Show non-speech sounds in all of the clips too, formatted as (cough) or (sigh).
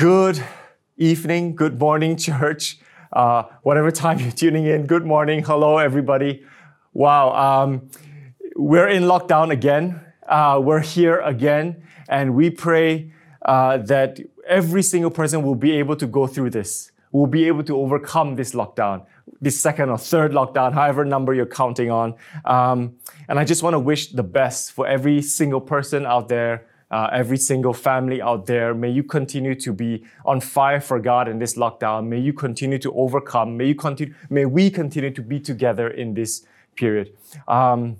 Good evening, good morning, church. Uh, whatever time you're tuning in, good morning. Hello, everybody. Wow, um, we're in lockdown again. Uh, we're here again, and we pray uh, that every single person will be able to go through this, will be able to overcome this lockdown, this second or third lockdown, however number you're counting on. Um, and I just want to wish the best for every single person out there uh, every single family out there. May you continue to be on fire for God in this lockdown. May you continue to overcome. May you continue. May we continue to be together in this period. Um,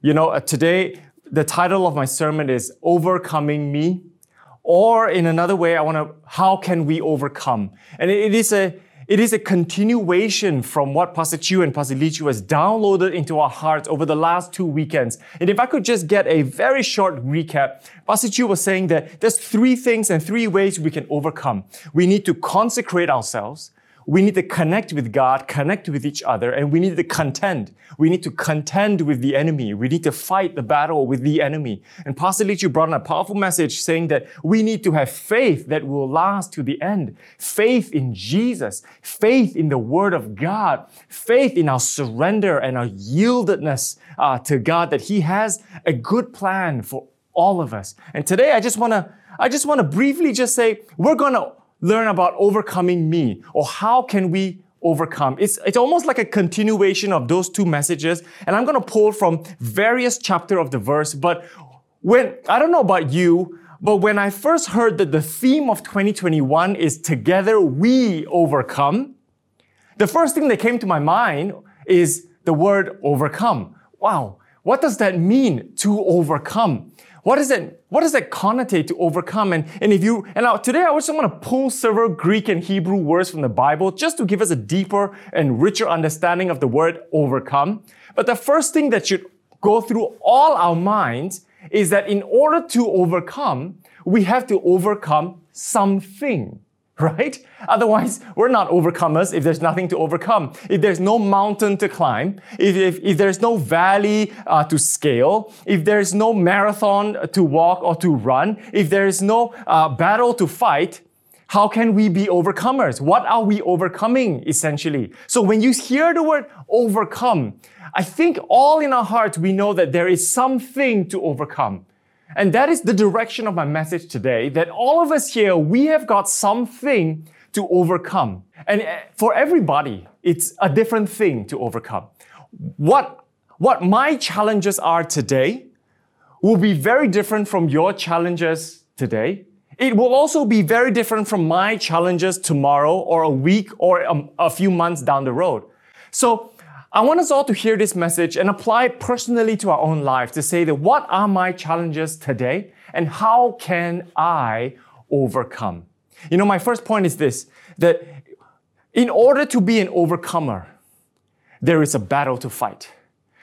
you know, uh, today the title of my sermon is "Overcoming Me," or in another way, I want to. How can we overcome? And it, it is a it is a continuation from what Pastor Chu and Pastor Lee Chu has downloaded into our hearts over the last two weekends. And if I could just get a very short recap, Pastor Chu was saying that there's three things and three ways we can overcome. We need to consecrate ourselves we need to connect with God, connect with each other, and we need to contend. We need to contend with the enemy. We need to fight the battle with the enemy. And Pastor Lee Chu brought in a powerful message saying that we need to have faith that will last to the end. Faith in Jesus, faith in the Word of God, faith in our surrender and our yieldedness uh, to God that He has a good plan for all of us. And today I just want to I just want to briefly just say we're going to learn about overcoming me or how can we overcome. It's, it's almost like a continuation of those two messages. And I'm going to pull from various chapter of the verse. But when, I don't know about you, but when I first heard that the theme of 2021 is together we overcome, the first thing that came to my mind is the word overcome. Wow. What does that mean to overcome? What does that, what does that connotate to overcome? And, and if you, and now today I just want to pull several Greek and Hebrew words from the Bible just to give us a deeper and richer understanding of the word overcome. But the first thing that should go through all our minds is that in order to overcome, we have to overcome something (laughs) right? Otherwise, we're not overcomers if there's nothing to overcome. If there's no mountain to climb, if, if, if there's no valley uh, to scale, if there's no marathon to walk or to run, if there's no uh, battle to fight, how can we be overcomers? What are we overcoming essentially? So when you hear the word overcome, I think all in our hearts we know that there is something to overcome. And that is the direction of my message today that all of us here, we have got something to overcome. And eh, for everybody, it's a different thing to overcome. What, what my challenges are today will be very different from your challenges today. It will also be very different from my challenges tomorrow or a week or a, a few months down the road. So I want us all to hear this message and apply it personally to our own life to say that what are my challenges today and how can I overcome? You know, my first point is this that in order to be an overcomer, there is a battle to fight.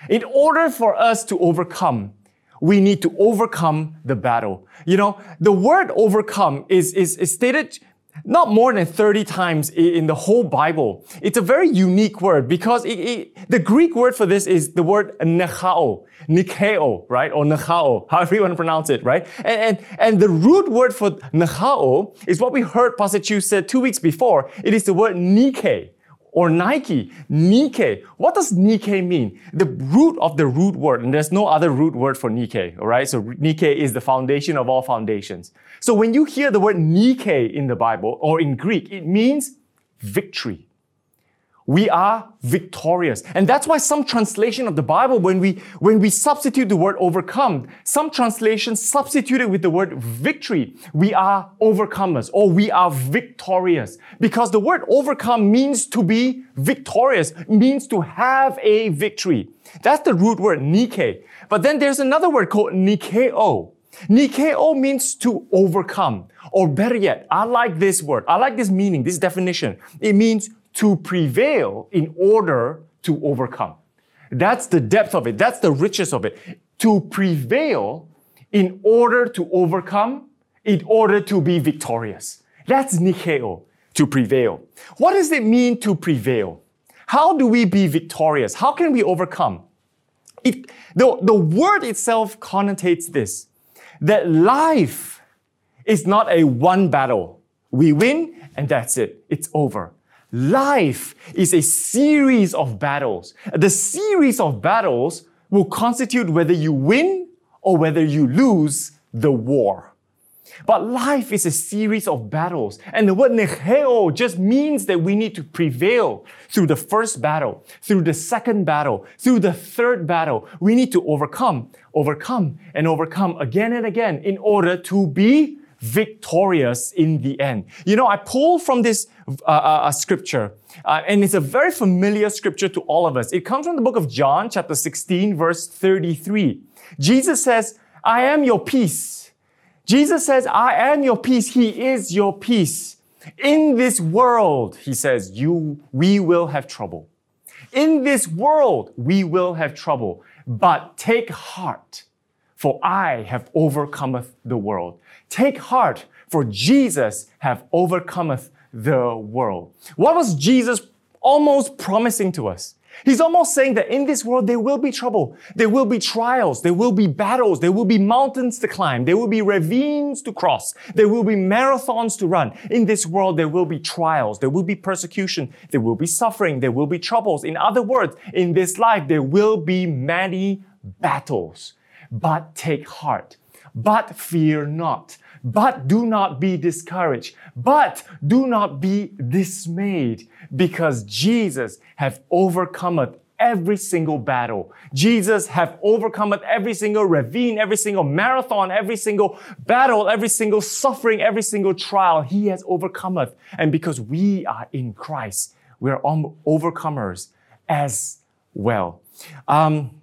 In order for us to overcome, we need to overcome the battle. You know, the word overcome is, is, is stated not more than 30 times in the whole Bible. It's a very unique word because it, it, the Greek word for this is the word nechao, nikeo, right? Or nechao, (laughs) however you want to pronounce it, right? And, and, and the root word for nechao is what we heard Pastor Chu said two weeks before. It is the word nike or Nike, Nike. What does Nike mean? The root of the root word, and there's no other root word for Nike, all right? So Nike is the foundation of all foundations. So when you hear the word Nike in the Bible or in Greek, it means victory we are victorious. And that's why some translation of the Bible, when we, when we substitute the word overcome, some translations substitute it with the word victory. We are overcomers or we are victorious. Because the word overcome means to be victorious, means to have a victory. That's the root word, Nike. But then there's another word called Nikeo. Nikeo means to overcome. Or better yet, I like this word. I like this meaning, this definition. It means to prevail in order to overcome. That's the depth of it. That's the richness of it. To prevail in order to overcome, in order to be victorious. That's Nikeo, to prevail. What does it mean to prevail? How do we be victorious? How can we overcome? It, the, the word itself connotates this, that life is not a one battle We win, and that's it. It's over. Life is a series of battles. The series of battles will constitute whether you win or whether you lose the war. But life is a series of battles. And the word necheo just means that we need to prevail through the first battle, through the second battle, through the third battle. We need to overcome, overcome, and overcome again and again in order to be victorious in the end. You know, I pull from this uh, uh, scripture, uh, and it's a very familiar scripture to all of us. It comes from the book of John, chapter 16, verse 33. Jesus says, I am your peace. Jesus says, I am your peace. He is your peace. In this world, he says, you, we will have trouble. In this world, we will have trouble. But take heart, for I have overcometh the world. Take heart, for Jesus have overcometh the world. What was Jesus almost promising to us? He's almost saying that in this world there will be trouble, there will be trials, there will be battles, there will be mountains to climb, there will be ravines to cross, there will be marathons to run. In this world there will be trials, there will be persecution, there will be suffering, there will be troubles. In other words, in this life there will be many battles. But take heart, but fear not. But do not be discouraged. But do not be dismayed because Jesus have overcome every single battle. Jesus have overcome every single ravine, every single marathon, every single battle, every single suffering, every single trial. He has overcome it. And because we are in Christ, we are overcomers as well. Um,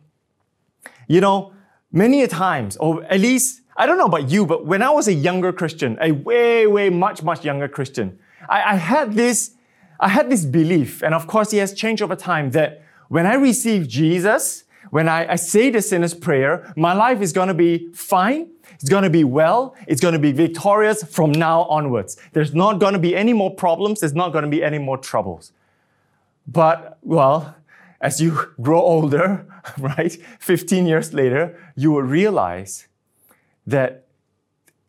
you know, many a times, or at least I don't know about you, but when I was a younger Christian, a way, way, much, much younger Christian, I, I had this, I had this belief, and of course, it has changed over time that when I receive Jesus, when I, I say the sinner's prayer, my life is going to be fine. It's going to be well. It's going to be victorious from now onwards. There's not going to be any more problems. There's not going to be any more troubles. But, well, as you (laughs) grow older, (laughs) right, 15 years later, you will realize that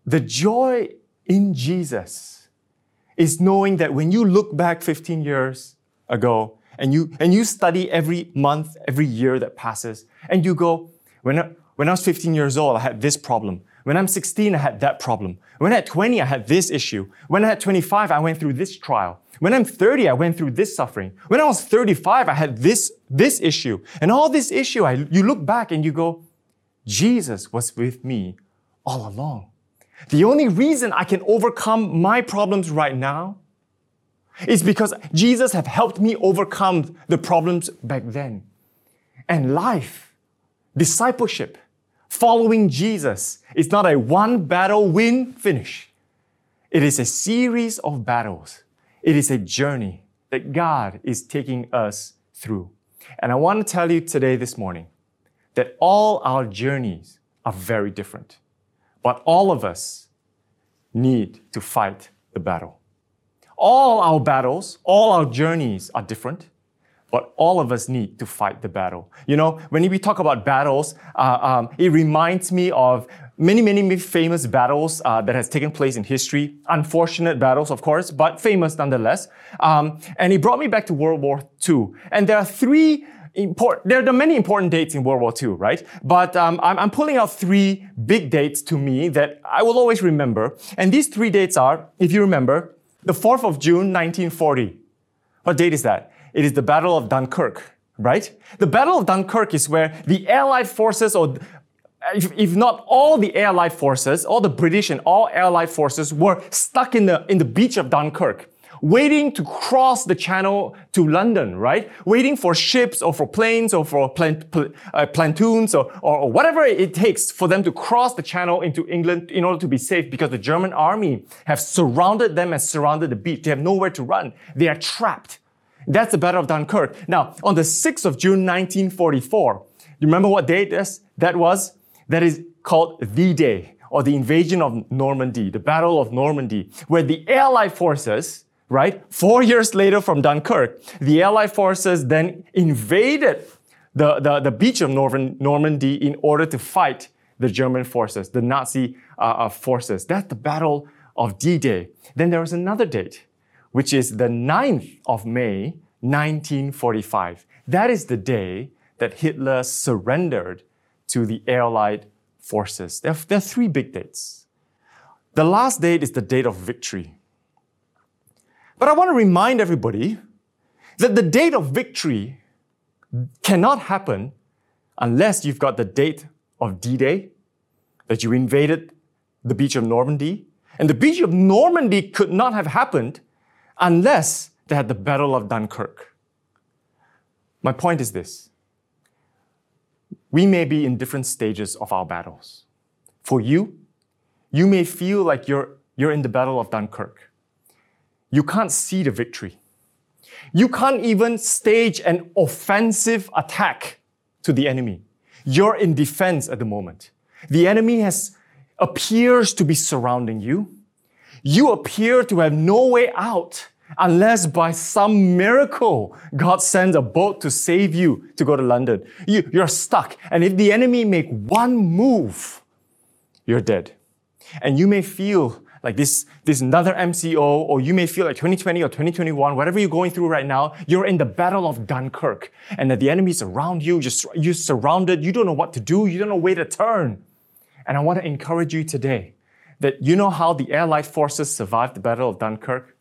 the joy in Jesus is knowing that when you look back 15 years ago and you, and you study every month, every year that passes, and you go, when I, when I was 15 years old, I had this problem. When I'm 16, I had that problem. When I had 20, I had this issue. When I had 25, I went through this trial. When I'm 30, I went through this suffering. When I was 35, I had this, this issue. And all this issue, I, you look back and you go, Jesus was with me all along. The only reason I can overcome my problems right now is because Jesus have helped me overcome the problems back then. And life, discipleship, following Jesus is not a one battle win finish. It is a series of battles. It is a journey that God is taking us through. And I want to tell you today, this morning, that all our journeys are very different. But all of us need to fight the battle. All our battles, all our journeys are different, but all of us need to fight the battle. You know, when we talk about battles, uh, um, it reminds me of many, many famous battles uh, that has taken place in history. Unfortunate battles, of course, but famous nonetheless. Um, and it brought me back to World War II. And there are three there are many important dates in World War II, right? But um, I'm, I'm pulling out three big dates to me that I will always remember. And these three dates are, if you remember, the 4th of June, 1940. What date is that? It is the Battle of Dunkirk, right? The Battle of Dunkirk is where the Allied forces, or if, if, not all the Allied forces, all the British and all Allied forces were stuck in the, in the beach of Dunkirk waiting to cross the channel to London, right? Waiting for ships or for planes or for plant, pl- uh, platoons or, or, or, whatever it takes for them to cross the channel into England in order to be safe because the German army have surrounded them and surrounded the beach. They have nowhere to run. They are trapped. That's the Battle of Dunkirk. Now, on the 6th of June 1944, you remember what date this, that was? That is called the day or the invasion of Normandy, the Battle of Normandy, where the Allied forces right? Four years later from Dunkirk, the Allied forces then invaded the, the, the beach of Northern Normandy in order to fight the German forces, the Nazi uh, uh, forces. That's the Battle of D-Day. Then there was another date, which is the 9th of May, 1945. That is the day that Hitler surrendered to the Allied forces. There are, there are three big dates. The last date is the date of victory. But I want to remind everybody that the date of victory cannot happen unless you've got the date of D Day, that you invaded the beach of Normandy. And the beach of Normandy could not have happened unless they had the Battle of Dunkirk. My point is this we may be in different stages of our battles. For you, you may feel like you're, you're in the Battle of Dunkirk. You can't see the victory. You can't even stage an offensive attack to the enemy. You're in defense at the moment. The enemy has appears to be surrounding you. You appear to have no way out unless by some miracle God sends a boat to save you to go to London. You, you're stuck. And if the enemy make one move, you're dead. And you may feel like this, this another MCO, or you may feel like 2020 or 2021, whatever you're going through right now, you're in the battle of Dunkirk, and that the enemy's around you, you're, you're surrounded, you don't know what to do, you don't know where to turn. And I want to encourage you today that you know how the Allied forces survived the Battle of Dunkirk?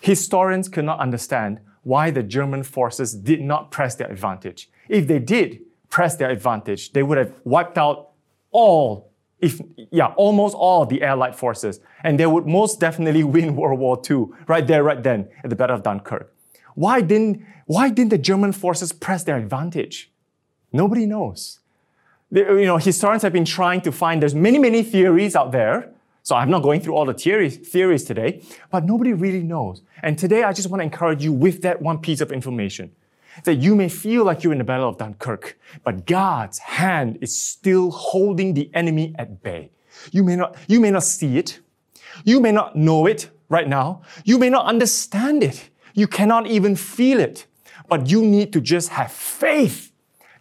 Historians could not understand why the German forces did not press their advantage. If they did press their advantage, they would have wiped out all if yeah, almost all the Allied forces, and they would most definitely (laughs) win World War II right there, right then at the Battle of Dunkirk. Why didn't why didn't the German forces press their advantage? Nobody knows. you know, historians have been trying to find. There's many many theories out there. So I'm not going through all the theories, theories today, but nobody really knows. And today I just want to encourage you with that one piece of information that you may feel like you're in the Battle of Dunkirk, but God's hand is still holding the enemy at bay. You may not, you may not see it. You may not know it right now. You may not understand it. You cannot even feel it. But you need to just have faith.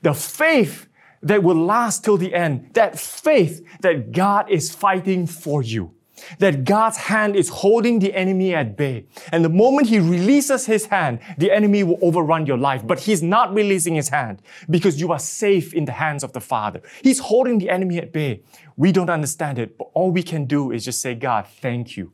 The faith that will last till the end. That faith that God is fighting for you that God's hand is holding the enemy at bay. And the moment he releases his hand, the enemy will overrun your life. But he's not releasing his hand because you are safe in the hands of the Father. He's holding the enemy at bay. We don't understand it, but all we can do is just say, God, thank you.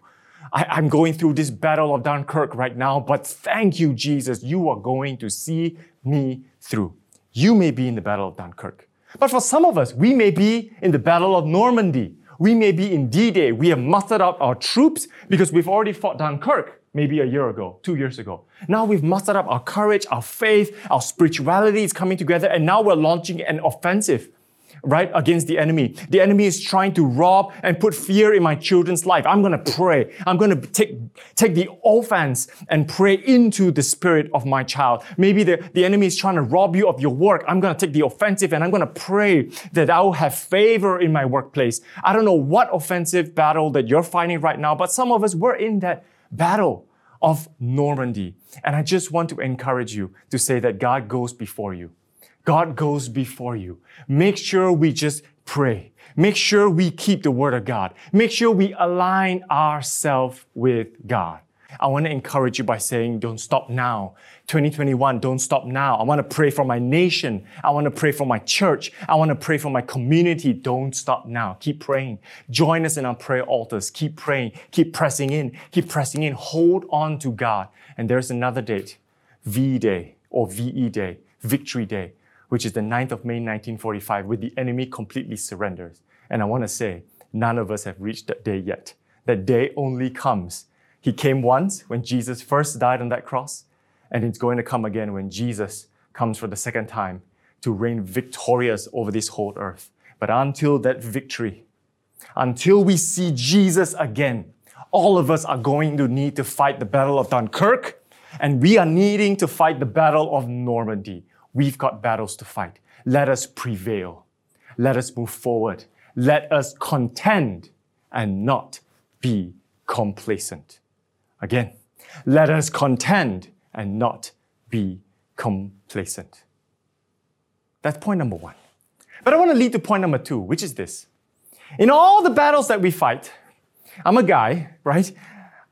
I, am going through this battle of Dunkirk right now, but thank you, Jesus. You are going to see me through. You may be in the battle of Dunkirk. But for some of us, we may be in the battle of Normandy we may be in D-Day. We have mustered up our troops because we've already fought Dunkirk maybe a year ago, two years ago. Now we've mustered up our courage, our faith, our spirituality is coming together, and now we're launching an offensive right against the enemy. The enemy is trying to rob and put fear in my children's life. I'm going to pray. I'm going to take, take the offense and pray into the spirit of my child. Maybe the, the enemy is trying to rob you of your work. I'm going to take the offensive and I'm going to pray that I will have favor in my workplace. I don't know what offensive battle that you're fighting right now, but some of us were in that battle of Normandy. And I just want to encourage you to say that God goes before you. God goes before you. Make sure we just pray. Make sure we keep the word of God. Make sure we align ourselves with God. I want to encourage you by saying, don't stop now. 2021, don't stop now. I want to pray for my nation. I want to pray for my church. I want to pray for my community. Don't stop now. Keep praying. Join us in our prayer altars. Keep praying. Keep pressing in. Keep pressing in. Hold on to God. And there's another date, V Day or VE Day, Victory Day which is the 9th of May 1945, when the enemy completely surrenders. And I want to say, none of us have reached that day yet. That day only comes. He came once when Jesus first died on that cross, and it's going to come again when Jesus comes for the second time to reign victorious over this whole earth. But until that victory, until we see Jesus again, all of us are going to need to fight the battle of Dunkirk, and we are needing to fight the battle of Normandy. We've got battles to fight. Let us prevail. Let us move forward. Let us contend and not be complacent. Again, let us contend and not be complacent. That's point number one. But I want to lead to point number two, which is this. In all the battles that we fight, I'm a guy, right?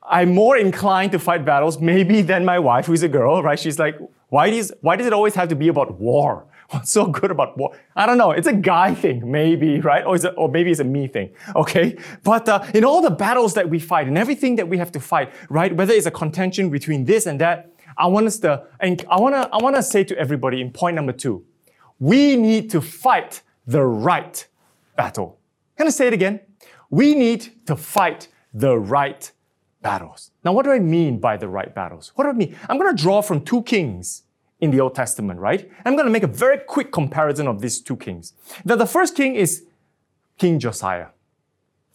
I'm more inclined to fight battles maybe than my wife, who's a girl, right? She's like, why does, why does it always have to be about war? (laughs) What's so good about war? I don't know. It's a guy thing, maybe, right? Or, it, or maybe it's a me thing, okay? But uh, in all the battles that we fight and everything that we have to fight, right? Whether it's a contention between this and that, I want us to, and I want to, I want to say to everybody in point number two, we need to fight the right battle. Can I say it again? We need to fight the right battles. Now, what do I mean by the right battles? What do I mean? I'm going to draw from two kings in the Old Testament, right? I'm going to make a very quick comparison of these two kings. Now, the first king is King Josiah.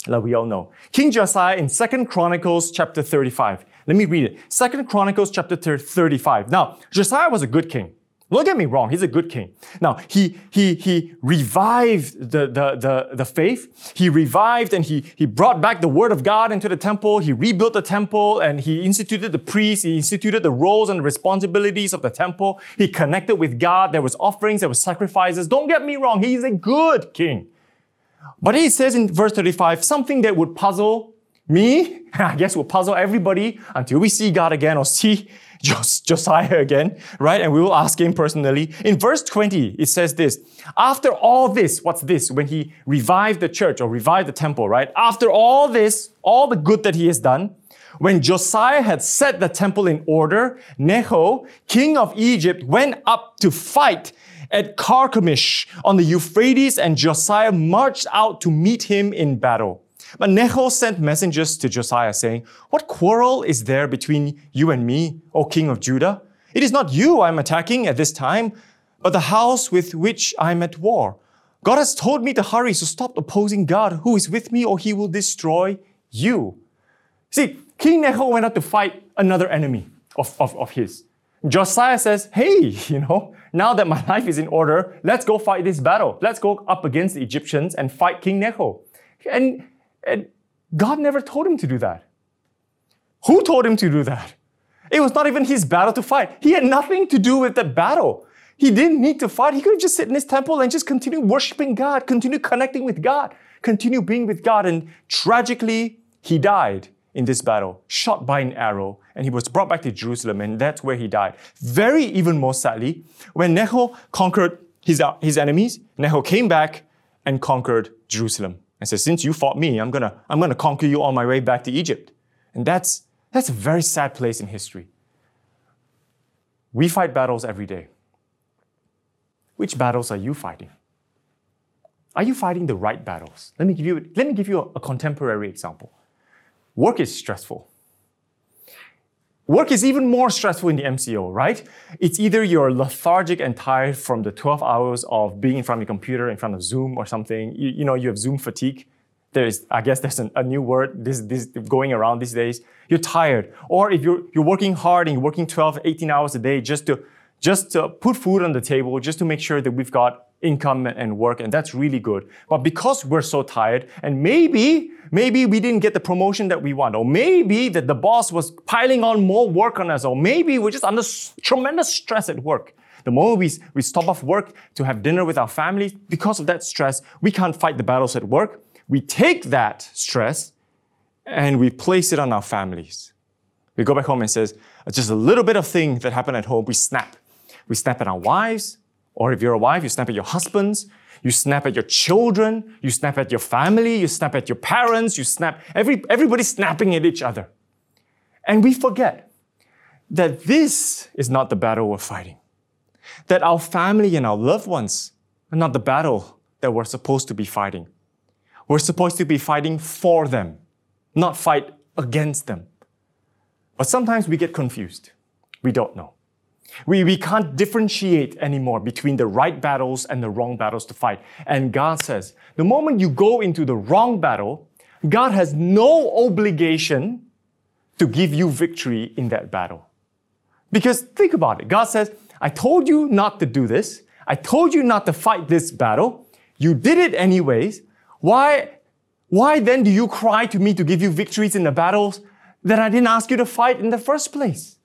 Like we all know. King Josiah in Second Chronicles chapter 35. Let me read it. Second Chronicles chapter 35. Now, Josiah was a good king. Don't get me wrong, he's a good king. Now, he, he, he revived the, the, the, the faith. He revived and he, he brought back the word of God into the temple. He rebuilt the temple and he instituted the priests. He instituted the roles and responsibilities of the temple. He connected with God. There was offerings, there was sacrifices. Don't get me wrong, he's a good king. But he says in verse 35, something that would puzzle me, (laughs) I guess will puzzle everybody until we see God again or see (laughs) Jos- Josiah again, right? And we will ask him personally. In verse 20, it says this After all this, what's this? When he revived the church or revived the temple, right? After all this, all the good that he has done, when Josiah had set the temple in order, Necho, king of Egypt, went up to fight at Carchemish on the Euphrates, and Josiah marched out to meet him in battle. But Necho sent messengers to Josiah saying, What quarrel is there between you and me, O king of Judah? It is not you I am attacking at this time, but the house with which I am at war. God has told me to hurry, so stop opposing God who is with me, or he will destroy you. See, King Necho went out to fight another enemy of, of, of his. Josiah says, Hey, (laughs) you know, now that my life is in order, let's go fight this battle. Let's go up against the Egyptians and fight King Necho. And and God never told him to do that. Who told him to do that? It was not even his battle to fight. He had nothing to do with that battle. He didn't need to fight. He could have just sit in his temple and just continue worshiping God, continue connecting with God, continue being with God. And tragically, he died in this battle, shot by an arrow, and he was brought back to Jerusalem, and that's where he died. Very, even more sadly, when Necho conquered his, his enemies, Necho came back and conquered Jerusalem and says, since you fought me, I'm gonna, I'm gonna conquer you on my way back to Egypt. And that's, that's a very sad place in history. We fight battles every day. Which battles are you fighting? Are you fighting the right battles? Let me give you, let me give you a, a contemporary example. Work is stressful. Work is even more stressful in the MCO, right? It's either you're lethargic and tired from the 12 hours of being in front of your computer, in front of Zoom or something. You, you know, you have Zoom fatigue. There's, I guess there's an, a new word this, this going around these days. You're tired. Or if you're, you're working hard and you're working 12, 18 hours a day just to, just to put food on the table, just to make sure that we've got income and work, and that's really good. But because we're so tired, and maybe, maybe we didn't get the promotion that we want, or maybe that the boss was piling on more work on us, or maybe we're just under tremendous stress at work. The moment we, we stop off work to have dinner with our families, because of that stress, we can't fight the battles at work. We take that stress and we place it on our families. We go back home and says, just a little bit of thing that happened at home, we snap. We snap at our wives, or if you're a wife, you snap at your husbands, you snap at your children, you snap at your family, you snap at your parents, you snap, every, everybody's snapping at each other. And we forget that this is not the battle we're fighting. That our family and our loved ones are not the battle that we're supposed to be fighting. We're supposed to be fighting for them, not fight against them. But sometimes we get confused. We don't know. We, we can't differentiate anymore between the right battles and the wrong battles to fight. And God says, the moment you go into the wrong battle, God has no obligation to give you victory in that battle. Because think about it. God says, I told you not to do this. I told you not to fight this battle. You did it anyways. Why, why then do you cry to me to give you victories in the battles that I didn't ask you to fight in the first place?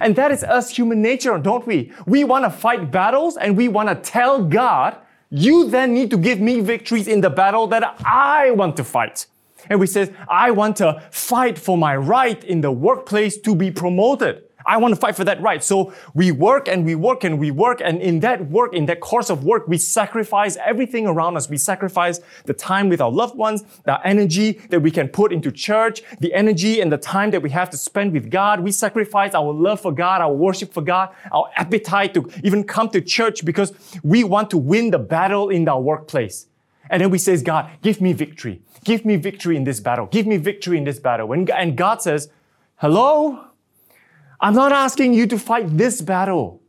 And that is us human nature, don't we? We want to fight battles and we want to tell God, you then need to give me victories in the battle that I want to fight. And we say, I want to fight for my right in the workplace to be promoted. I want to fight for that right. So we work and we work and we work. And in that work, in that course of work, we sacrifice everything around us. We sacrifice the time with our loved ones, the energy that we can put into church, the energy and the time that we have to spend with God. We sacrifice our love for God, our worship for God, our appetite to even come to church because we want to win the battle in our workplace. And then we say, God, give me victory. Give me victory in this battle. Give me victory in this battle. And God says, hello? I'm not asking you to fight this battle.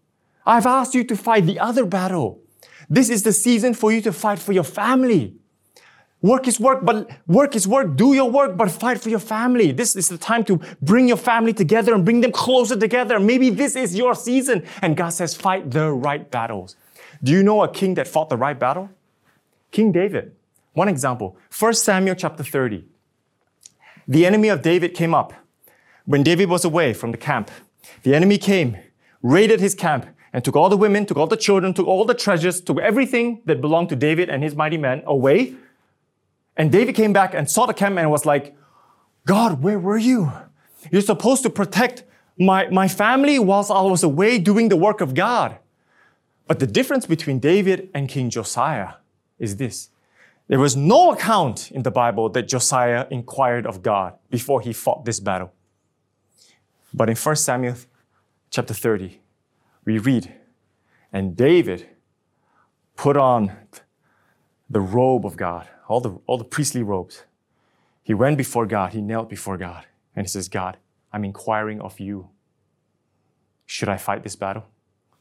I've asked you to fight the other battle. This is the season for you to fight for your family. Work is work, but work is work. Do your work, but fight for your family. This is the time to bring your family together and bring them closer together. Maybe this is your season. And God says, fight the right battles. Do you know a king that fought the right battle? King David. One example. 1 Samuel chapter 30. The enemy of David came up when David was away from the camp, the enemy came, raided his camp, and took all the women, took all the children, took all the treasures, took everything that belonged to David and his mighty men away. And David came back and saw the camp and was like, God, where were you? You're supposed to protect my, my family whilst I was away doing the work of God. But the difference between David and King Josiah is this. There was no account in the Bible that Josiah inquired of God before he fought this battle. But in 1 Samuel chapter 30, we read, and David put on the robe of God, all the, all the priestly robes. He went before God, he knelt before God, and he says, God, I'm inquiring of you. Should I fight this battle?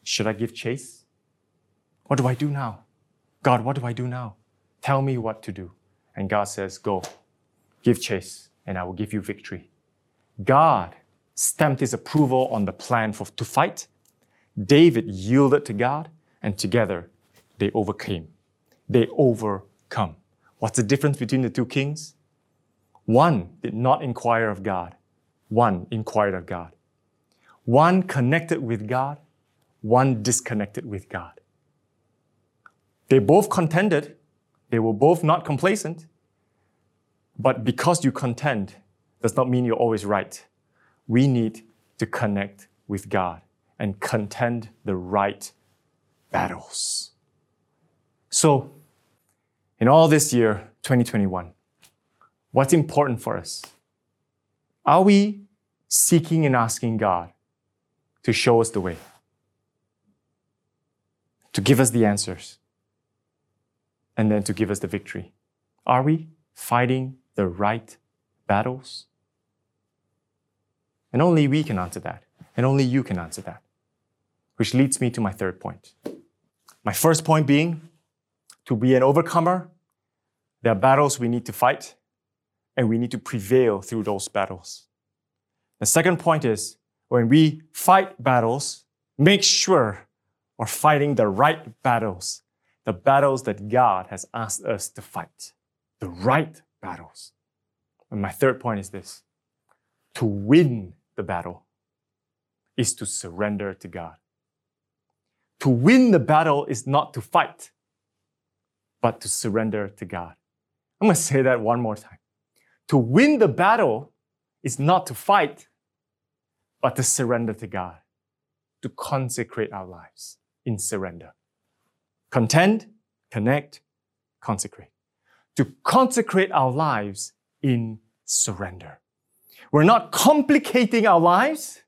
Should I give chase? What do I do now? God, what do I do now? Tell me what to do. And God says, Go, give chase, and I will give you victory. God stamped his approval on the plan for, to fight. David yielded to God, and together they overcame. They overcome. What's the difference between the two kings? One did not inquire of God, one inquired of God. One connected with God, one disconnected with God. They both contended, they were both not complacent, but because you contend does not mean you're always right we need to connect with God and contend the right battles. So, in all this year, 2021, what's important for us? Are we seeking and asking God to show us the way? To give us the answers? And then to give us the victory? Are we fighting the right battles? And only we can answer that. And only you can answer that. Which leads me to my third point. My first point being to be an overcomer, there are battles we need to fight, and we need to prevail through those battles. The second point is when we fight battles, make sure we're fighting the right battles, the battles that God has asked us to fight, the right battles. And my third point is this to win the battle is to surrender to God. To win the battle is not to fight, but to surrender to God. I'm going to say that one more time. To win the battle is not to fight, but to surrender to God, to consecrate our lives in surrender. Contend, connect, consecrate. To consecrate our lives in surrender. We're not complicating our lives,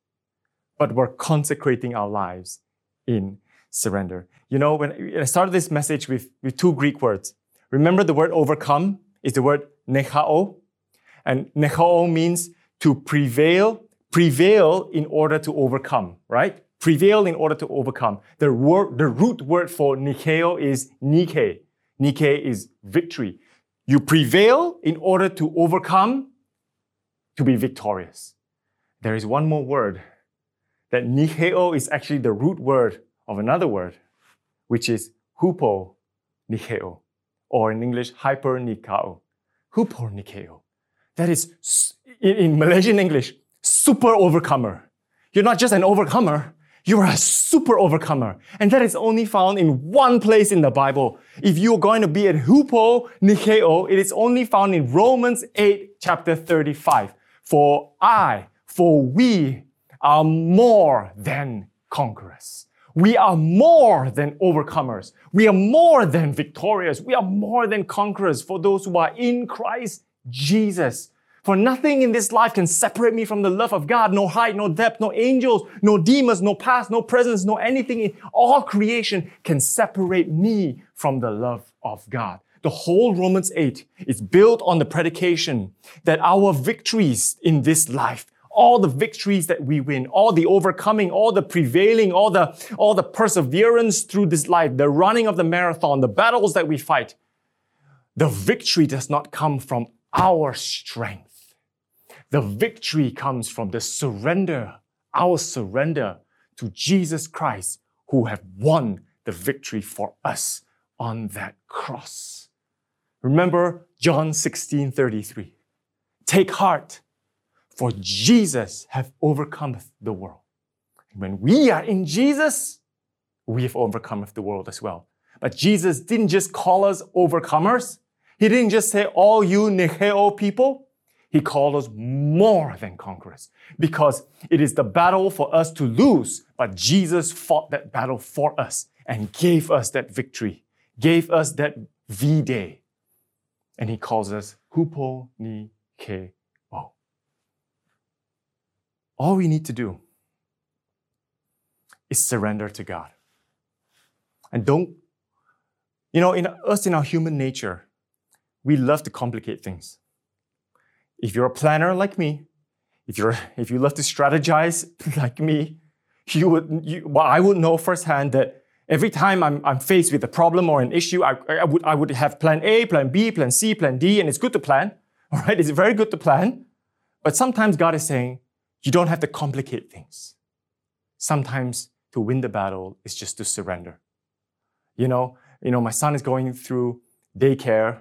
but we're consecrating our lives in surrender. You know, when I started this message with, with two Greek words, remember the word overcome is the word nechao. And nechao means to prevail, prevail in order to overcome, right? Prevail in order to overcome. The word, the root word for nikeo is nike. Nike is victory. You prevail in order to overcome to be victorious. There is one more word that nikeo is actually the root word of another word, which is hupo nikeo, or in English, hyper nikao. Hupo nikeo. That is, in, Malaysian English, super overcomer. You're not just an overcomer, You are a super overcomer. And that is only found in one place in the Bible. If you're going to be a hupo nikeo, it is only found in Romans 8, chapter 35. For I, for we are more than conquerors. We are more than overcomers. We are more than victorious. We are more than conquerors for those who are in Christ Jesus. For nothing in this life can separate me from the love of God. No height, no depth, no angels, no demons, no past, no presence, no anything in all creation can separate me from the love of God. The whole Romans 8 is built on the predication that our victories in this life, all the victories that we win, all the overcoming, all the prevailing, all the, all the perseverance through this life, the running of the marathon, the battles that we fight, the victory does not come from our strength. The victory comes from the surrender, our surrender to Jesus Christ, who have won the victory for us on that cross. Remember John 16 33. Take heart, for Jesus have overcome the world. When we are in Jesus, we have overcome the world as well. But Jesus didn't just call us overcomers. He didn't just say, all you Nikeo people. He called us more than conquerors because it is the battle for us to lose, but Jesus fought that battle for us and gave us that victory, gave us that V Day. And he calls us Hupo Ni Ke O. All we need to do is surrender to God. And don't, you know, in us, in our human nature, we love to complicate things. If you're a planner like me, if you're if you love to strategize (laughs) like me, you would you, well, I would know firsthand that every time I'm, I'm faced with a problem or an issue, I, I would I would have plan A, plan B, plan C, plan D, and it's good to plan. (laughs) All right, it's very good to plan. But sometimes God is saying, you don't have to complicate things. Sometimes to win the battle is just to surrender. You know, you know, my son is going through daycare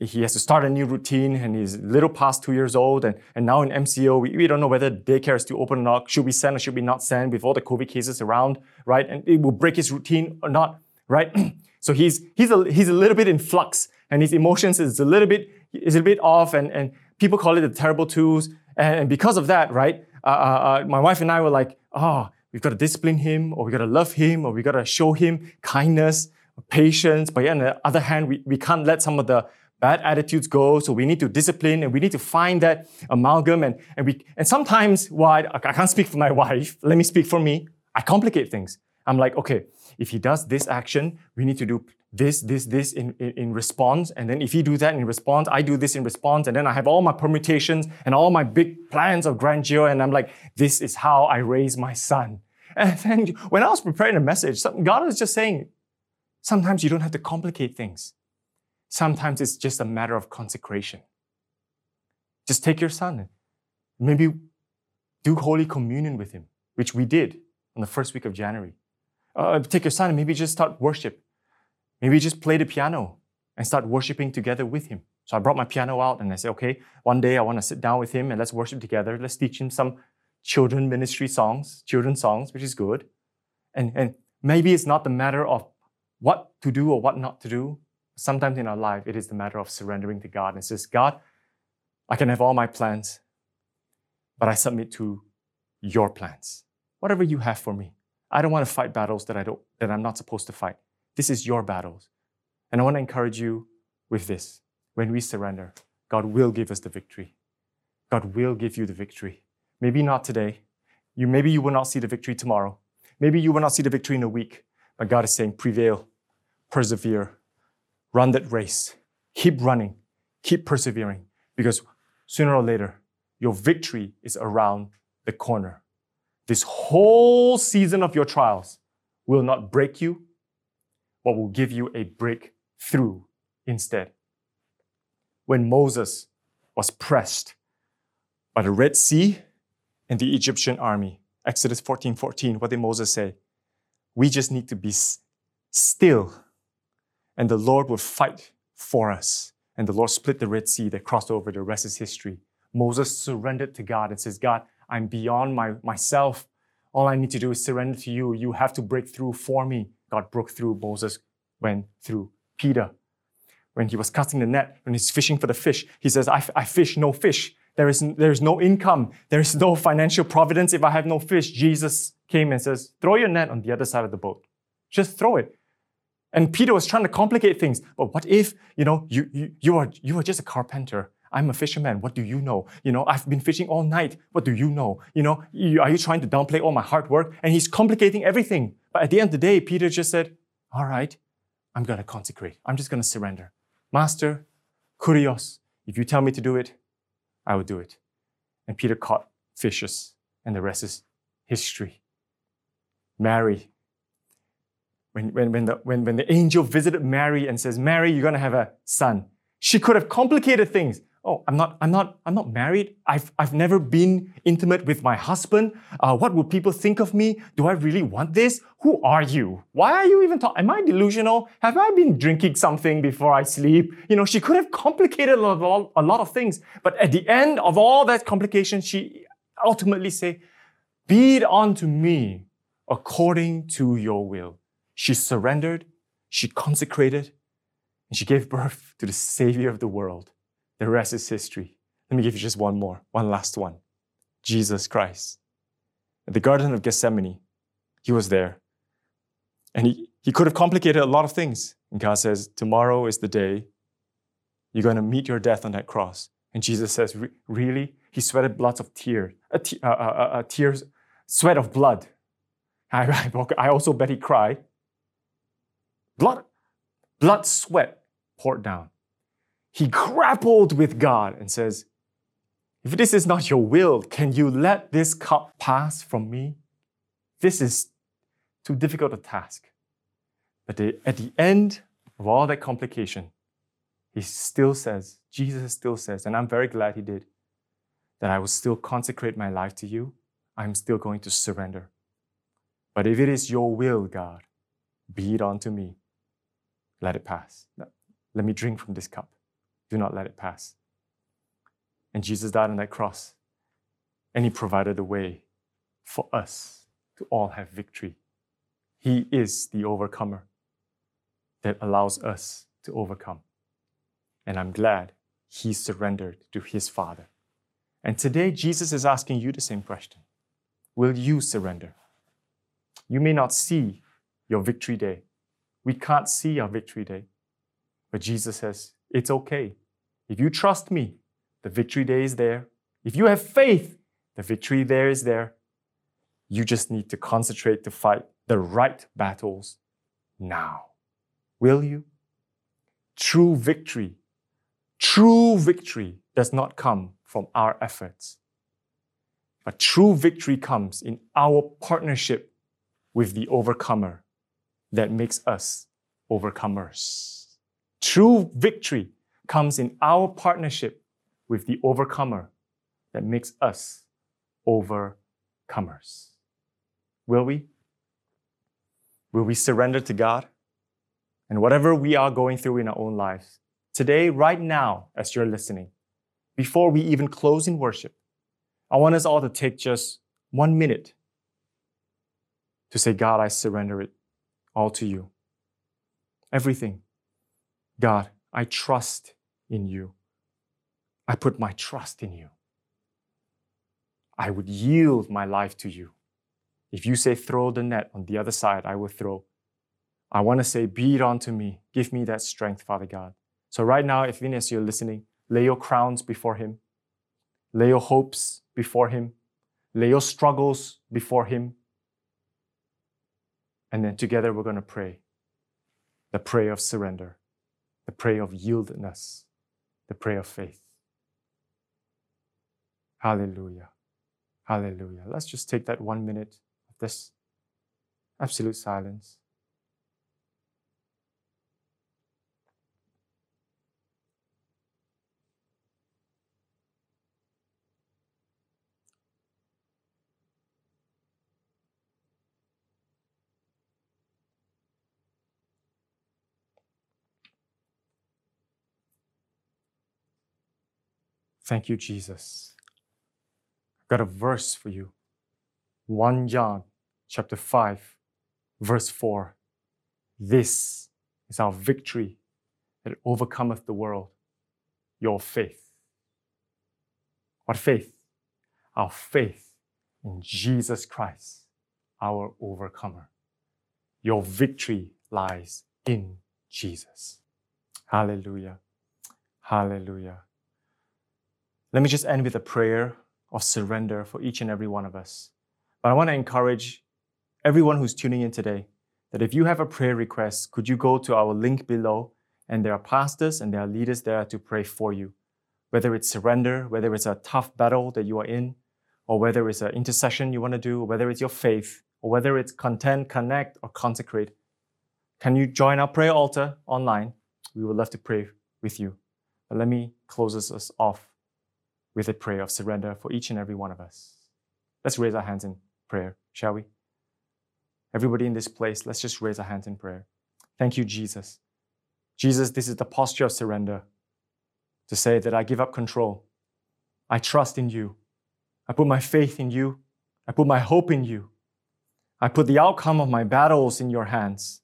he has to start a new routine and he's a little past two years old and, and now in MCO, we, we don't know whether daycare is still open or not. Should we send or should we not send with all the COVID cases around, right? And it will break his routine or not, right? (clears throat) so he's, he's, a, he's a little bit in flux and his emotions is a little bit, is a bit off and, and people call it the terrible twos. And because of that, right, uh, uh, uh, my wife and I were like, oh, we've got to discipline him or we've got to love him or we've got to show him kindness, patience. But yeah, on the other hand, we, we can't let some of the bad attitudes go. So we need to discipline and we need to find that amalgam. And, and, we, and sometimes, why I can't speak for my (laughs) wife. Let me speak for me. I complicate things. I'm like, okay, if he does this action, we need to do this, this, this in, in, in, response. And then if he do that in response, I do this in response. And then I have all my permutations and all my big plans of grandeur. And I'm like, this is how I raise my son. (laughs) And then when I was preparing a message, God was just saying, sometimes you don't have to complicate things. Sometimes it's just a matter of consecration. Just take your son, maybe do Holy Communion with him, which we did on the first week of January. Uh, take your son and maybe just start worship. Maybe just play the piano and start worshiping together with him. So I brought my piano out and I said, okay, one day I want to sit down with him and let's worship together. Let's teach him some children ministry songs, children songs, which is good. And, and maybe it's not the matter of what to do or what not to do, Sometimes in our life, it is the matter of surrendering to God and says, God, I can have all my plans, but I submit to your plans. Whatever you have for me. I don't want to fight battles that I don't that I'm not supposed to fight. This is your battles. And I want to encourage you with this. When we surrender, God will give us the victory. God will give you the victory. Maybe not today. You maybe you will not see the victory tomorrow. Maybe you will not see the victory in a week. But God is saying, prevail, persevere, Run that race. Keep running. Keep persevering because sooner or later, your victory is around the corner. This whole season of your trials will not break you, but will give you a breakthrough instead. When Moses was pressed by the Red Sea and the Egyptian army, Exodus 14 14, what did Moses say? We just need to be still and the Lord would fight for us. And the Lord split the Red Sea, they crossed over, the rest is history. Moses surrendered to God and says, God, I'm beyond my, myself. All I need to do is surrender to you. You have to break through for me. God broke through. Moses went through. Peter, when he was casting the net, when he's fishing for the fish, he says, I, I fish no fish. There is, there is no income. There is no financial providence if I have no fish. Jesus came and says, throw your net on the other side of the boat. Just throw it. And Peter was trying to complicate things. But what if, you know, you, you, you, are, you are just a carpenter. I'm a fisherman. What do you know? You know, I've been fishing all night. What do you know? You know, are you trying to downplay all my hard work? And he's complicating everything. But at the end of the day, Peter just said, all right, I'm going to consecrate. I'm just going to surrender. Master, kurios, if you tell me to do it, I will do it. And Peter caught fishes, and the rest is history. Mary, when, when, when, the, when, when the angel visited Mary and says, Mary, you're going to have a son, she could have complicated things oh, I'm not, I'm not, I'm not married. I've, I've never been intimate with my husband. Uh, what will people think of me? Do I really want this? Who are you? Why are you even talking? Am I delusional? Have I been drinking something before I sleep? You know, she could have complicated a lot, a lot of things. But at the end of all that complication, she ultimately say, be it unto me according to your will. She surrendered, she consecrated, and she gave birth to the Savior of the world. The rest is history. Let me give you just one more, one last one. Jesus Christ. At the Garden of Gethsemane, he was there. And he, he could have complicated a lot of things. And God says, Tomorrow is the day you're going to meet your death on that cross. And Jesus says, Really? He sweated blood of tears, uh, uh, uh, uh, tears, sweat of blood. I, (laughs) I also bet he cried. Blood, blood, sweat poured down he grappled with God and says, If this is not your will, can you let this cup pass from me? This is too difficult a task. But at the end of all that complication, he still says, Jesus still says, and I'm very glad he did, that I will still consecrate my life to you. I'm still going to surrender. But if it is your will, God, be it unto me. Let it pass. Let me drink from this cup. Do not let it pass. And Jesus died on that cross, and He provided a way for us to all have victory. He is the overcomer that allows us to overcome. And I'm glad He surrendered to His Father. And today, Jesus is asking you the same question Will you surrender? You may not see your victory day. We can't see our victory day. But Jesus says, It's okay. If you trust me, the victory day is there. If you have faith, the victory there is there. You just need to concentrate to fight the right battles now. Will you? True victory, true victory does not come from our efforts, but true victory comes in our partnership with the overcomer that makes us overcomers. True victory comes in our partnership with the overcomer that makes us overcomers. Will we? Will we surrender to God? And whatever we are going through in our own lives, today, right now, as you're listening, before we even close in worship, I want us all to take just one minute to say, God, I surrender it all to you. Everything. God, I trust in you. I put my trust in you. I would yield my life to you. If you say throw the net on the other side, I will throw. I want to say, be it unto me. Give me that strength, Father God. So right now, if even as you're listening, lay your crowns before Him. Lay your hopes before Him. Lay your struggles before Him. And then together we're going to pray the prayer of surrender the prayer of yieldedness, the prayer of faith. Hallelujah. Hallelujah. Let's just take that one minute of this absolute silence. Thank you, Jesus. I've got a verse for you. 1 John chapter 5, verse 4. This is our victory that overcometh the world, your faith. What faith? Our faith in Jesus Christ, our overcomer. Your victory lies in Jesus. Hallelujah. Hallelujah. Let me just end with a prayer of surrender for each and every one of us. But I want to encourage everyone who's tuning in today that if you have a prayer request, could you go to our link below? And there are pastors and there are leaders there to pray for you. Whether it's surrender, whether it's a tough battle that you are in, or whether it's an intercession you want to do, or whether it's your faith, or whether it's content, connect, or consecrate, can you join our prayer altar online? We would love to pray with you. But let me close us off with a prayer of surrender for each and every one of us. Let's raise our hands in prayer, shall we? Everybody in this place, let's just raise our hands in prayer. Thank you, Jesus. Jesus, this is the posture of surrender to say that I give up control. I trust in you. I put my faith in you. I put my hope in you. I put the outcome of my battles in your hands.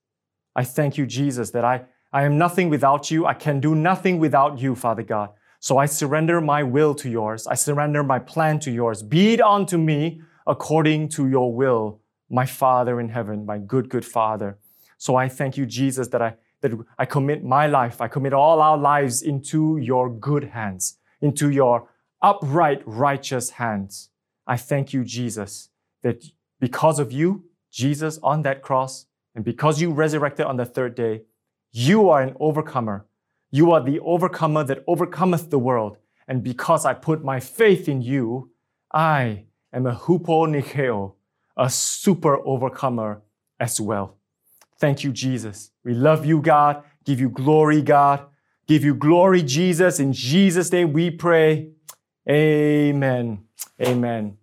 I thank you, Jesus, that I, I am nothing without you. I can do nothing without you, Father God. So I surrender my will to yours. I surrender my plan to yours. Be it unto me according to your will, my Father in heaven, my good, good Father. So I thank you, Jesus, that I, that I commit my life, I commit all our lives into your good hands, into your upright, righteous hands. I thank you, Jesus, that because of you, Jesus on that cross, and because you resurrected on the third day, you are an overcomer. You are the overcomer that overcometh the world. And because I put my faith in you, I am a hupo nikeo, a super overcomer as well. Thank you, Jesus. We love you, God. Give you glory, God. Give you glory, Jesus. In Jesus' name we pray. Amen. Amen.